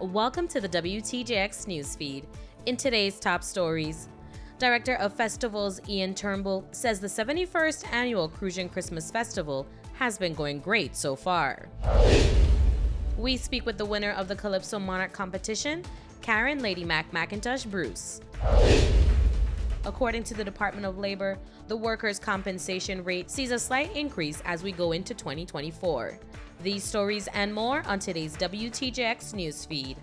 Welcome to the WTJX newsfeed. In today's top stories, Director of Festivals Ian Turnbull says the 71st annual Crucian Christmas Festival has been going great so far. We speak with the winner of the Calypso Monarch competition, Karen Lady Mac McIntosh Bruce. According to the Department of Labor, the workers' compensation rate sees a slight increase as we go into 2024. These stories and more on today's WTJX newsfeed.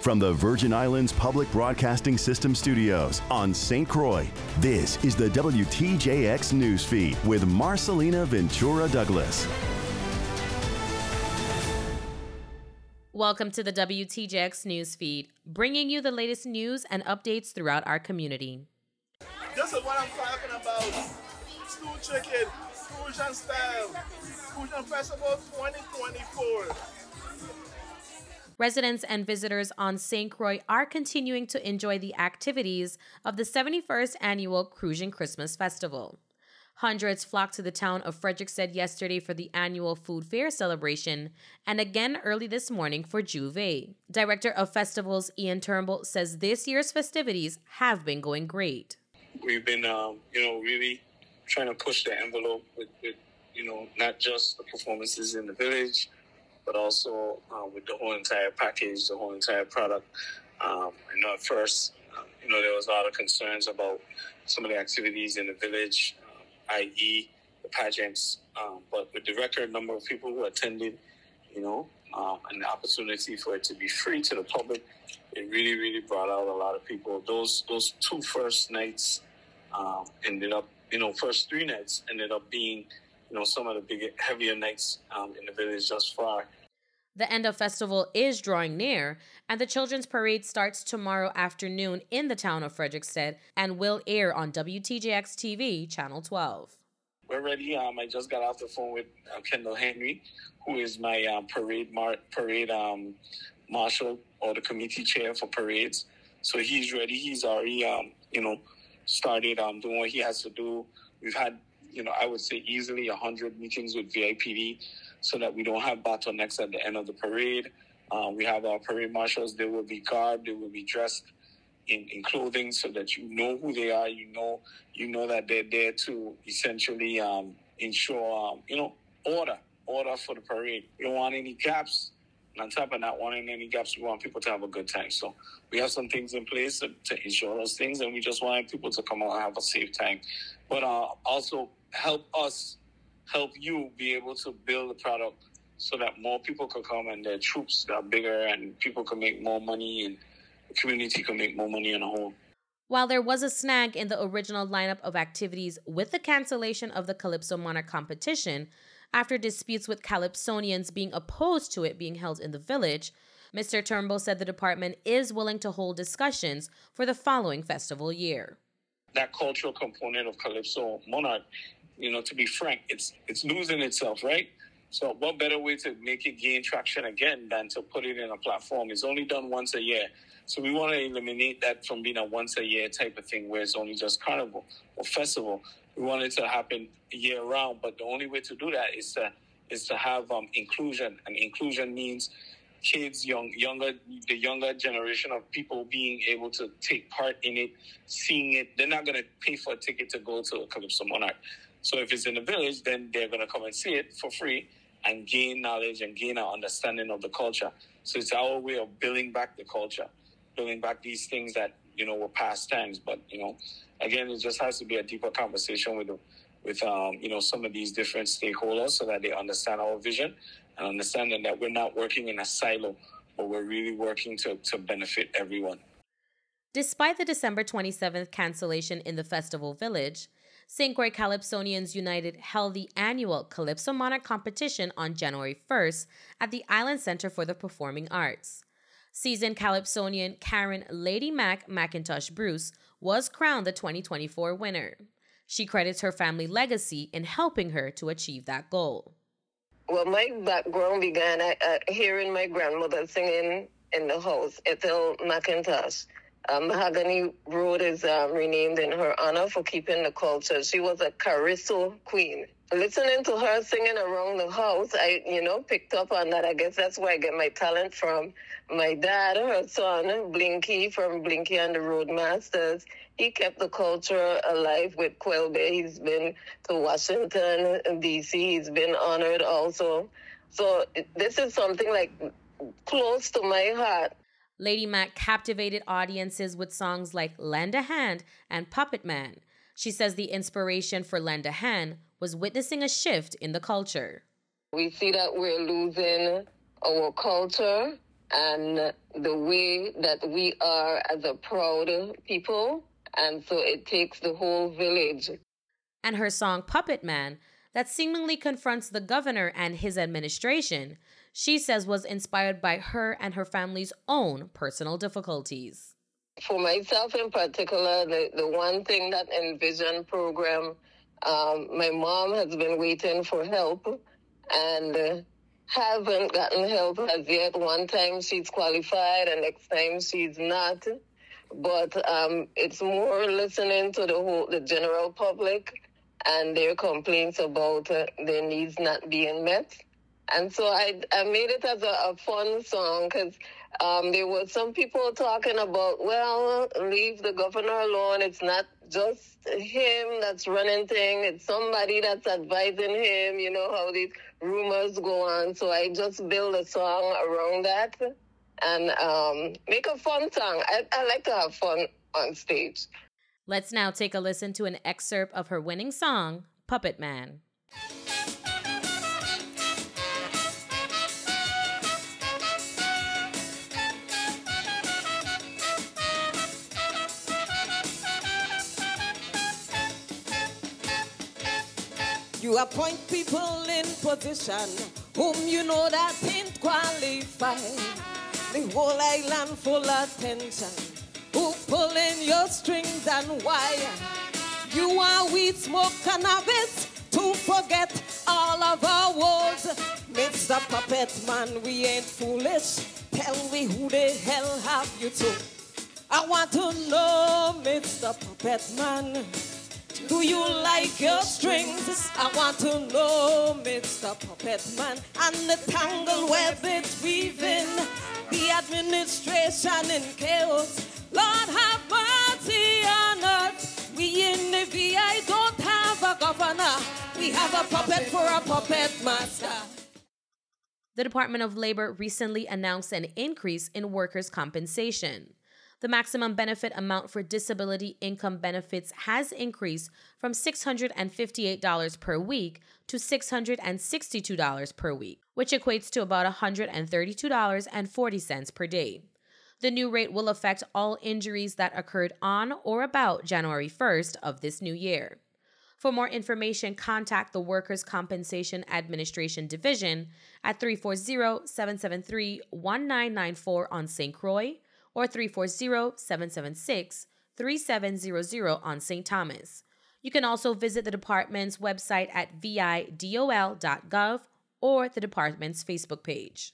From the Virgin Islands Public Broadcasting System studios on St. Croix, this is the WTJX newsfeed with Marcelina Ventura Douglas. Welcome to the WTJX newsfeed, bringing you the latest news and updates throughout our community. This is what I'm talking about. Stew chicken, Crucian style, Crucian Festival 2024. Residents and visitors on St. Croix are continuing to enjoy the activities of the 71st annual Crucian Christmas Festival. Hundreds flocked to the town of Frederiksted yesterday for the annual food fair celebration and again early this morning for J'ouvert. Director of Festivals Ian Turnbull says this year's festivities have been going great. We've been, um, you know, really trying to push the envelope with, with, you know, not just the performances in the village, but also uh, with the whole entire package, the whole entire product. Um, I know at first, um, you know, there was a lot of concerns about some of the activities in the village i.e., the pageants. Um, but with the record number of people who attended, you know, um, and the opportunity for it to be free to the public, it really, really brought out a lot of people. Those those two first nights um, ended up, you know, first three nights ended up being, you know, some of the bigger, heavier nights um, in the village thus far. The end of festival is drawing near, and the children's parade starts tomorrow afternoon in the town of Frederiksted and will air on WTJX TV, Channel 12. We're ready. Um, I just got off the phone with uh, Kendall Henry, who is my um, parade mar- parade um, marshal or the committee chair for parades. So he's ready. He's already, um, you know, started um, doing what he has to do. We've had, you know, I would say easily 100 meetings with VIPD so that we don't have bottlenecks at the end of the parade. Uh, we have our parade marshals. They will be garbed. They will be dressed in, in clothing so that you know who they are. You know, you know that they're there to essentially um, ensure, um, you know, order, order for the parade. You don't want any gaps. And on top of not wanting any gaps, we want people to have a good time. So we have some things in place to, to ensure those things, and we just want people to come out and have a safe time. But uh, also help us help you be able to build the product so that more people could come and their troops got bigger and people can make more money and the community can make more money on a whole. While there was a snag in the original lineup of activities with the cancellation of the Calypso Monarch competition, after disputes with Calypsonians being opposed to it being held in the village, Mr. Turnbull said the department is willing to hold discussions for the following festival year. That cultural component of Calypso Monarch you know, to be frank, it's it's losing itself, right? So what better way to make it gain traction again than to put it in a platform? It's only done once a year. So we want to eliminate that from being a once a year type of thing where it's only just carnival or festival. We want it to happen year round, but the only way to do that is to is to have um, inclusion, and inclusion means kids, young, younger, the younger generation of people being able to take part in it, seeing it. They're not going to pay for a ticket to go to a Calypso Monarch. So if it's in the village, then they're going to come and see it for free and gain knowledge and gain an understanding of the culture. So it's our way of building back the culture, building back these things that you know were past times. But you know, again, it just has to be a deeper conversation with with um, you know some of these different stakeholders so that they understand our vision and understanding that we're not working in a silo, but we're really working to to benefit everyone. Despite the December 27th cancellation in the festival village, St. Croix Calypsonians United held the annual Calypso Monarch competition on January 1st at the Island Center for the Performing Arts. Seasoned Calypsonian Karen Lady Mac McIntosh Bruce was crowned the 2024 winner. She credits her family legacy in helping her to achieve that goal. Well, my background began at hearing my grandmother singing in the house, Ethel McIntosh. Um, Mahogany Road is um, renamed in her honor for keeping the culture. She was a Cariso queen. Listening to her singing around the house, I, you know, picked up on that. I guess that's where I get my talent from. My dad, her son, Blinky from Blinky and the Roadmasters, he kept the culture alive with quelbe. He's been to Washington, D.C. He's been honored also. So this is something like close to my heart. Lady Mac captivated audiences with songs like Lend a Hand and Puppet Man. She says the inspiration for Lend a Hand was witnessing a shift in the culture. We see that we're losing our culture and the way that we are as a proud people. And so it takes the whole village. And her song Puppet Man, that seemingly confronts the governor and his administration, she says was inspired by her and her family's own personal difficulties. For myself in particular, the, the one thing that Envision program, um, my mom has been waiting for help and uh, haven't gotten help as yet. One time she's qualified and next time she's not. But um, it's more listening to the whole, the general public and their complaints about uh, their needs not being met. And so I, I made it as a, a fun song because um, there were some people talking about, well, leave the governor alone. It's not just him that's running thing. It's somebody that's advising him. You know how these rumors go on. So I just build a song around that and um, make a fun song. I, I like to have fun on stage. Let's now take a listen to an excerpt of her winning song, Puppet Man. You appoint people in position whom you know that ain't qualified. The whole island full of tension who pulling your strings and why you are weed smoke cannabis to forget all of our woes. Mr. Puppet Man, we ain't foolish. Tell me who the hell have you to? I want to know, Mr. Puppet Man. Do you like your strings? I want to know, Mr. Puppet Man, and the tangle web it's weaving, the administration in chaos. Lord have mercy on us. We in the VI don't have a governor. We have a puppet for a puppet master. The Department of Labor recently announced an increase in workers' compensation. The maximum benefit amount for disability income benefits has increased from $658 per week to $662 per week, which equates to about $132.40 per day. The new rate will affect all injuries that occurred on or about January 1st of this new year. For more information, contact the Workers' Compensation Administration Division at 340 773 1994 on St. Croix or 340 776 3700 on St. Thomas. You can also visit the department's website at vidol.gov or the department's Facebook page.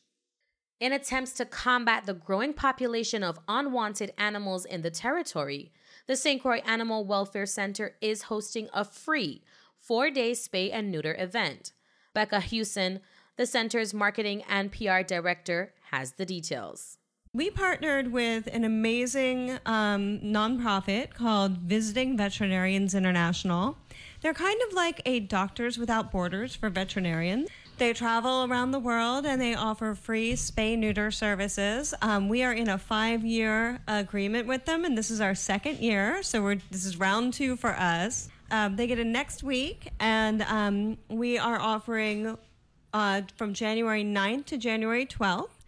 In attempts to combat the growing population of unwanted animals in the territory, the St. Croix Animal Welfare Center is hosting a free four day spay and neuter event. Becca Hewson, the center's marketing and PR director, has the details. We partnered with an amazing um, nonprofit called Visiting Veterinarians International. They're kind of like a Doctors Without Borders for veterinarians. They travel around the world and they offer free spay neuter services. Um, we are in a five year agreement with them, and this is our second year. So we're this is round two for us. Um, they get in next week, and um, we are offering uh, from January 9th to January 12th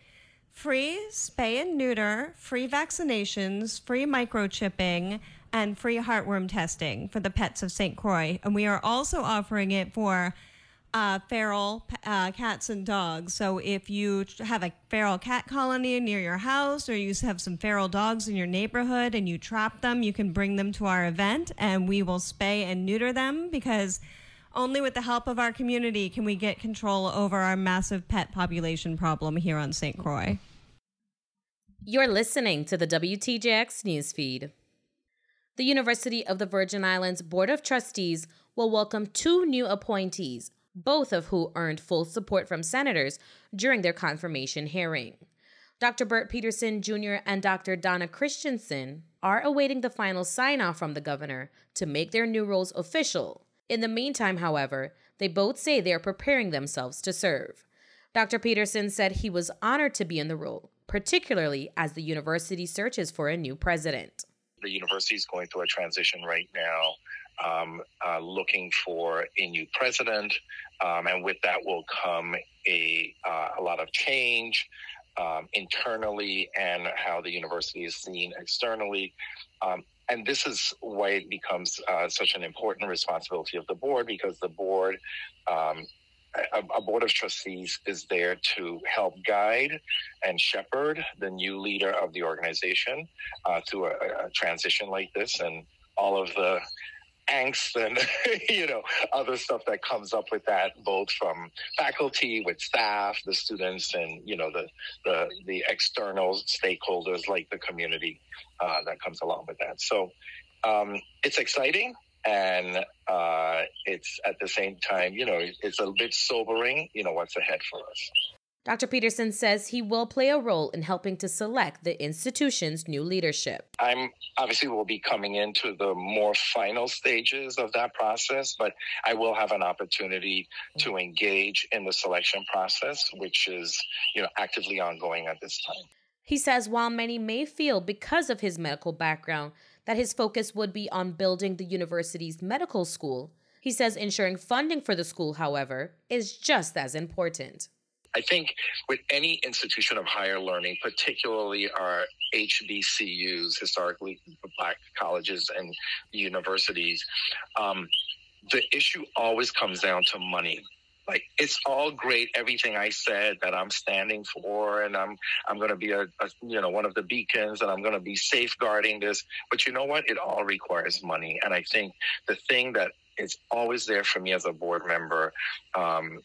free spay and neuter, free vaccinations, free microchipping, and free heartworm testing for the pets of St. Croix. And we are also offering it for uh, feral uh, cats and dogs. So if you have a feral cat colony near your house or you have some feral dogs in your neighborhood and you trap them, you can bring them to our event and we will spay and neuter them because only with the help of our community can we get control over our massive pet population problem here on St. Croix. You're listening to the WTJX newsfeed. The University of the Virgin Islands Board of Trustees will welcome two new appointees, both of who earned full support from senators during their confirmation hearing. Dr. Bert Petersen Jr. and Dr. Donna Christensen are awaiting the final sign off from the governor to make their new roles official. In the meantime, however, they both say they are preparing themselves to serve. Dr. Petersen said he was honored to be in the role, particularly as the university searches for a new president. The university is going through a transition right now, um, uh, looking for a new president, um, and with that will come a, uh, a lot of change um, internally and how the university is seen externally. Um, and this is why it becomes uh, such an important responsibility of the board because the board, um, a, a, board of trustees, is there to help guide and shepherd the new leader of the organization uh, through a, a transition like this. And all of the angst and you know other stuff that comes up with that both from faculty with staff the students and you know the the, the external stakeholders like the community uh, that comes along with that. So um, it's exciting and uh, it's at the same time you know it's a bit sobering you know what's ahead for us Dr. Petersen says he will play a role in helping to select the institution's new leadership. I'm obviously will be coming into the more final stages of that process, but I will have an opportunity to engage in the selection process, which is, you know, actively ongoing at this time. He says while many may feel because of his medical background that his focus would be on building the university's medical school, he says ensuring funding for the school, however, is just as important. I think with any institution of higher learning, particularly our HBCUs, historically black colleges and universities, um, the issue always comes down to money. Like it's all great, everything I said that I'm standing for, and I'm I'm going to be a, a you know one of the beacons, and I'm going to be safeguarding this. But you know what? It all requires money, and I think the thing that is always there for me as a board member. Um,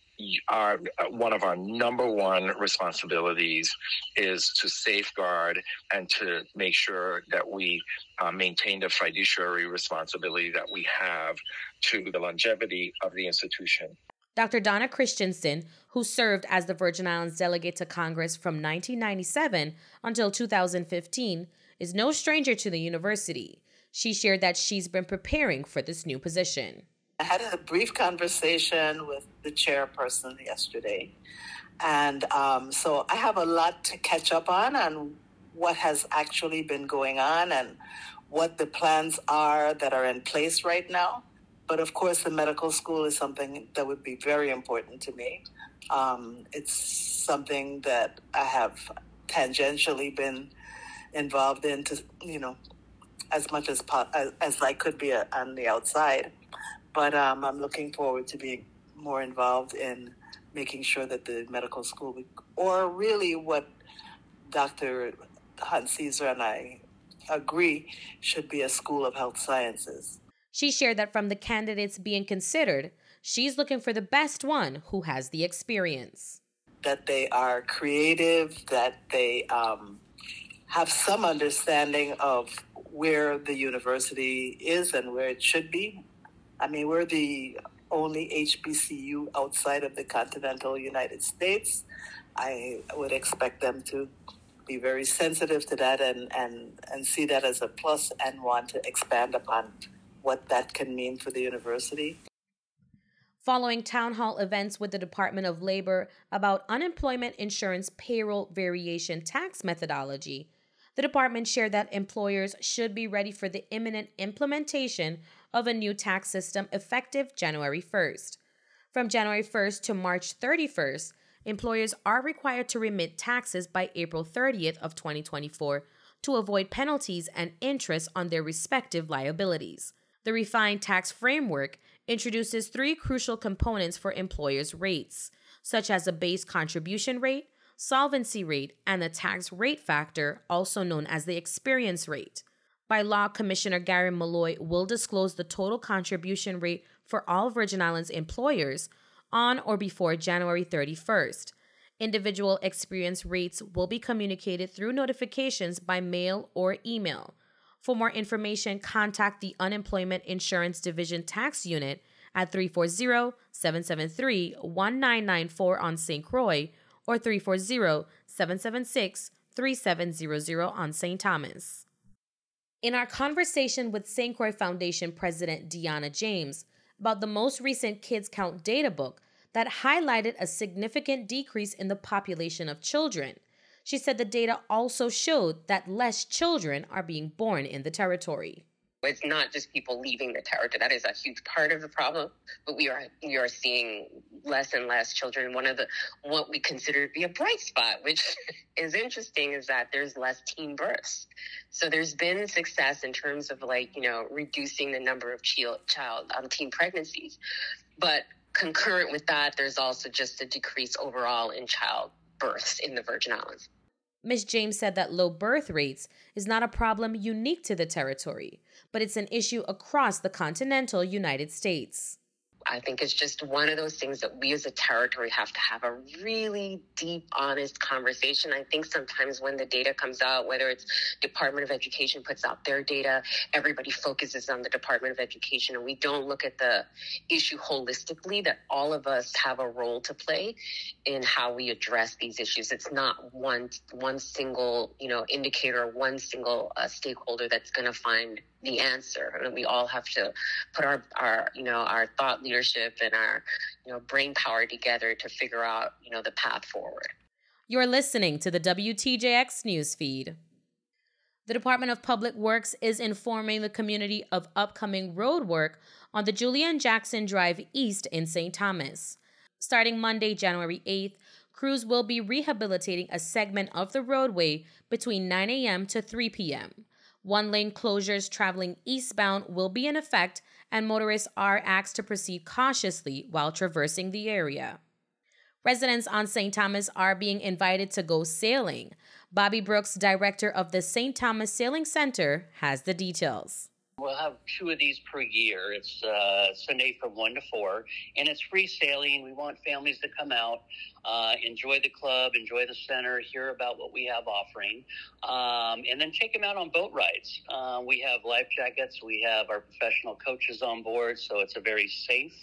our, one of our number one responsibilities is to safeguard and to make sure that we uh, maintain the fiduciary responsibility that we have to the longevity of the institution. Dr. Donna Christensen, who served as the Virgin Islands delegate to Congress from 1997 until 2015, is no stranger to the university. She shared that she's been preparing for this new position. I had a brief conversation with the chairperson yesterday. And um, so I have a lot to catch up on on what has actually been going on and what the plans are that are in place right now. But of course, the medical school is something that would be very important to me. Um, it's something that I have tangentially been involved in to, you know, as much as as, as I could be uh, on the outside. But um, I'm looking forward to being more involved in making sure that the medical school, or really what Dr. Hunt Caesar and I agree, should be a school of health sciences. She shared that from the candidates being considered, she's looking for the best one who has the experience. That they are creative, that they um, have some understanding of where the university is and where it should be. I mean, we're the only HBCU outside of the continental United States. I would expect them to be very sensitive to that and, and, and see that as a plus and want to expand upon what that can mean for the university. Following town hall events with the Department of Labor about unemployment insurance payroll variation tax methodology, the department shared that employers should be ready for the imminent implementation of a new tax system effective January 1st. From January 1st to March 31st, employers are required to remit taxes by April 30th of 2024 to avoid penalties and interest on their respective liabilities. The refined tax framework introduces three crucial components for employers' rates, such as a base contribution rate, solvency rate, and the tax rate factor, also known as the experience rate. By law, Commissioner Gary Molloy will disclose the total contribution rate for all Virgin Islands employers on or before January 31st. Individual experience rates will be communicated through notifications by mail or email. For more information, contact the Unemployment Insurance Division Tax Unit at 340 773 1994 on St. Croix or 340 776 3700 on St. Thomas. In our conversation with St. Croix Foundation President Deanna James about the most recent Kids Count data book that highlighted a significant decrease in the population of children, she said the data also showed that less children are being born in the territory. It's not just people leaving the territory. That is a huge part of the problem. But we are we are seeing less and less children. One of the what we consider to be a bright spot, which is interesting, is that there's less teen births. So there's been success in terms of like you know reducing the number of child, child um, teen pregnancies, but concurrent with that, there's also just a decrease overall in child births in the Virgin Islands. Ms. James said that low birth rates is not a problem unique to the territory, but it's an issue across the continental United States. I think it's just one of those things that we as a territory have to have a really deep, honest conversation. I think sometimes when the data comes out, whether it's Department of Education puts out their data, everybody focuses on the Department of Education and we don't look at the issue holistically that all of us have a role to play in how we address these issues. It's not one one single, you know, indicator, one single uh, stakeholder that's going to find the answer. And we all have to put our, our, you know, our thought leadership and our, you know, brain power together to figure out, you know, the path forward. You're listening to the WTJX newsfeed. The Department of Public Works is informing the community of upcoming road work on the Julian Jackson Drive East in St. Thomas. Starting Monday, January 8th, crews will be rehabilitating a segment of the roadway between 9 a.m. to 3 p.m. One lane closures traveling eastbound will be in effect, and motorists are asked to proceed cautiously while traversing the area. Residents on St. Thomas are being invited to go sailing. Bobby Brooks, director of the St. Thomas Sailing Center, has the details. We'll have two of these per year. It's uh, Sunday from 1 to 4, and it's free sailing. We want families to come out, uh, enjoy the club, enjoy the center, hear about what we have offering, um, and then take them out on boat rides. Uh, we have life jackets, we have our professional coaches on board, so it's a very safe,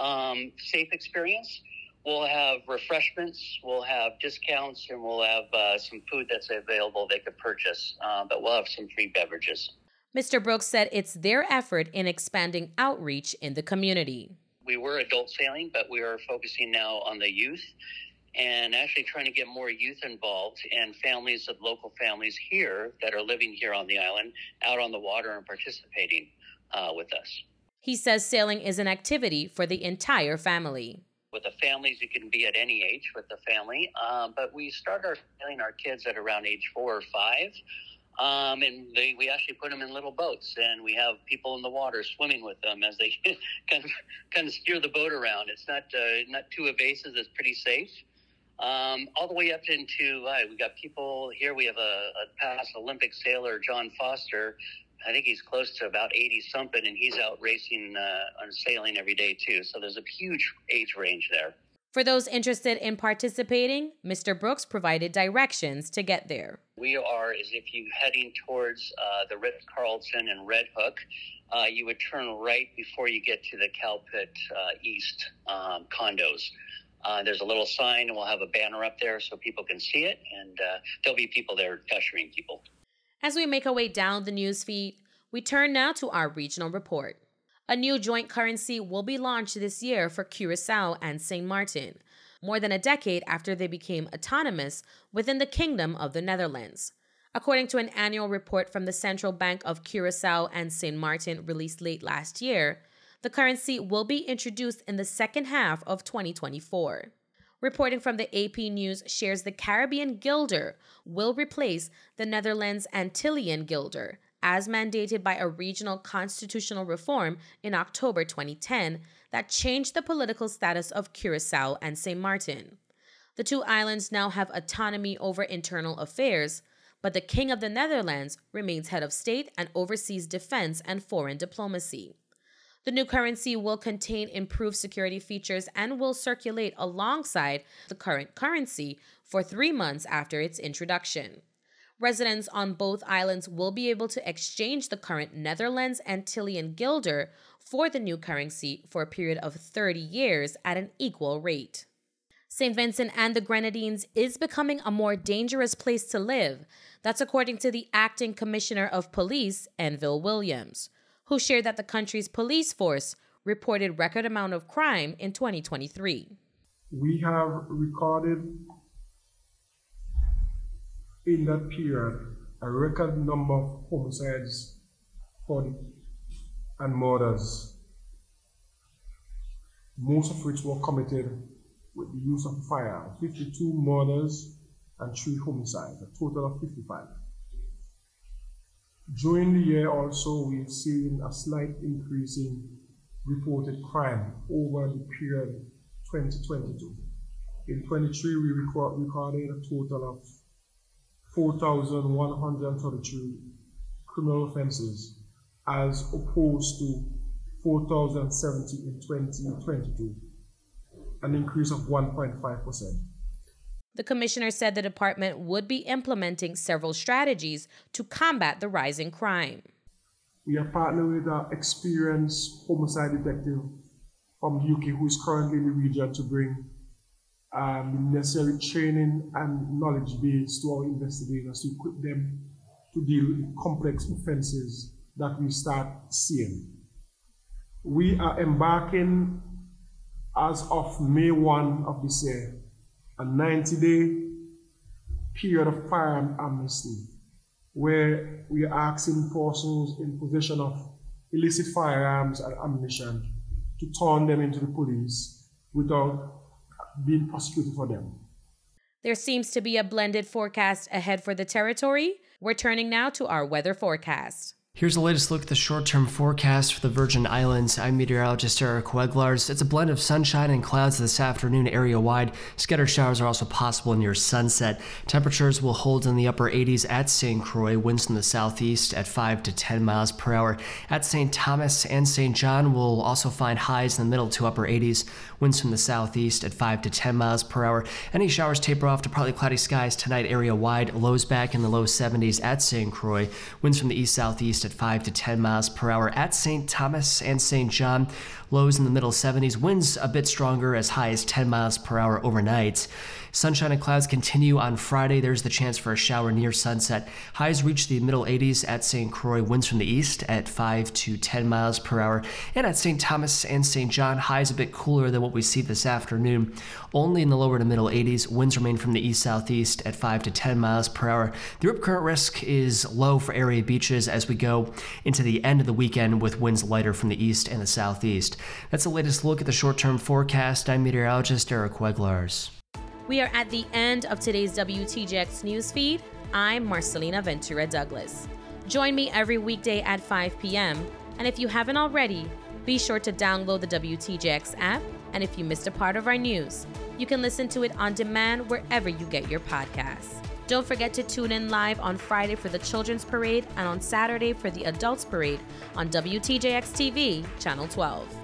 um, safe experience. We'll have refreshments, we'll have discounts, and we'll have uh, some food that's available they could purchase, uh, but we'll have some free beverages. Mr. Brooks said it's their effort in expanding outreach in the community. We were adult sailing, but we are focusing now on the youth and actually trying to get more youth involved and families of local families here that are living here on the island out on the water and participating uh, with us. He says sailing is an activity for the entire family. With the families, you can be at any age with the family, um, but we start our sailing our kids at around age four or five. Um, and they, we actually put them in little boats, and we have people in the water swimming with them as they kind of kind of steer the boat around. It's not uh, not too evasive; it's pretty safe. Um, all the way up into uh, we got people here. We have a, a past Olympic sailor, John Foster. I think he's close to about eighty something, and he's out racing uh, on sailing every day too. So there's a huge age range there. For those interested in participating, Mr. Brooks provided directions to get there. We are, as if you heading towards uh, the Ritz Carlton and Red Hook, uh, you would turn right before you get to the Calpit uh, East um, condos. Uh, there's a little sign, and we'll have a banner up there so people can see it, and uh, there'll be people there ushering people. As we make our way down the news feed, we turn now to our regional report. A new joint currency will be launched this year for Curacao and St. Martin, more than a decade after they became autonomous within the Kingdom of the Netherlands. According to an annual report from the Central Bank of Curacao and St. Martin released late last year, the currency will be introduced in the second half of 2024. Reporting from the AP News shares the Caribbean Guilder will replace the Netherlands Antillean Guilder, as mandated by a regional constitutional reform in October 2010 that changed the political status of Curacao and St. Martin. The two islands now have autonomy over internal affairs, but the King of the Netherlands remains head of state and oversees defense and foreign diplomacy. The new currency will contain improved security features and will circulate alongside the current currency for three months after its introduction. Residents on both islands will be able to exchange the current Netherlands Antillean guilder for the new currency for a period of 30 years at an equal rate. St. Vincent and the Grenadines is becoming a more dangerous place to live. That's according to the acting commissioner of police, Enville Williams, who shared that the country's police force reported record amount of crime in 2023. We have recorded in that period a record number of homicides and murders, most of which were committed with the use of fire. 52 murders and 3 homicides, a total of 55. During the year also, we've seen a slight increase in reported crime over the period 2022. In 23, we record, recorded a total of 4,133 criminal offenses as opposed to 4,070 in 2022, an increase of 1.5%. The commissioner said the department would be implementing several strategies to combat the rising crime. We are partnering with an experienced homicide detective from the UK who is currently in the region to bring um, necessary training and knowledge base to our investigators to equip them to deal with complex offenses that we start seeing. We are embarking as of May 1 of this year a 90 day period of firearm amnesty where we are asking persons in possession of illicit firearms and ammunition to turn them into the police without being prosecuted for them. There seems to be a blended forecast ahead for the territory. We're turning now to our weather forecast. Here's the latest look at the short term forecast for the Virgin Islands. I'm meteorologist Eric Weglars. It's a blend of sunshine and clouds this afternoon area wide. Scattered showers are also possible near sunset. Temperatures will hold in the upper 80s at St. Croix, winds from the southeast at 5 to 10 miles per hour. At St. Thomas and St. John, we'll also find highs in the middle to upper 80s, winds from the southeast at 5 to 10 miles per hour. Any showers taper off to partly cloudy skies tonight area wide, lows back in the low 70s at St. Croix, winds from the east southeast at 5 to 10 miles per hour at St. Thomas and St. John. Lows in the middle 70s, winds a bit stronger as high as 10 miles per hour overnight. Sunshine and clouds continue on Friday. There's the chance for a shower near sunset. Highs reach the middle 80s at St. Croix, winds from the east at 5 to 10 miles per hour. And at St. Thomas and St. John, highs a bit cooler than what we see this afternoon. Only in the lower to middle 80s. Winds remain from the east southeast at 5 to 10 miles per hour. The rip current risk is low for area beaches as we go into the end of the weekend with winds lighter from the east and the southeast. That's the latest look at the short term forecast. I'm meteorologist Eric Weglars. We are at the end of today's WTJX newsfeed. I'm Marcelina Ventura Douglas. Join me every weekday at 5 p.m. And if you haven't already, be sure to download the WTJX app. And if you missed a part of our news, you can listen to it on demand wherever you get your podcasts. Don't forget to tune in live on Friday for the Children's Parade and on Saturday for the Adults Parade on WTJX TV, Channel 12.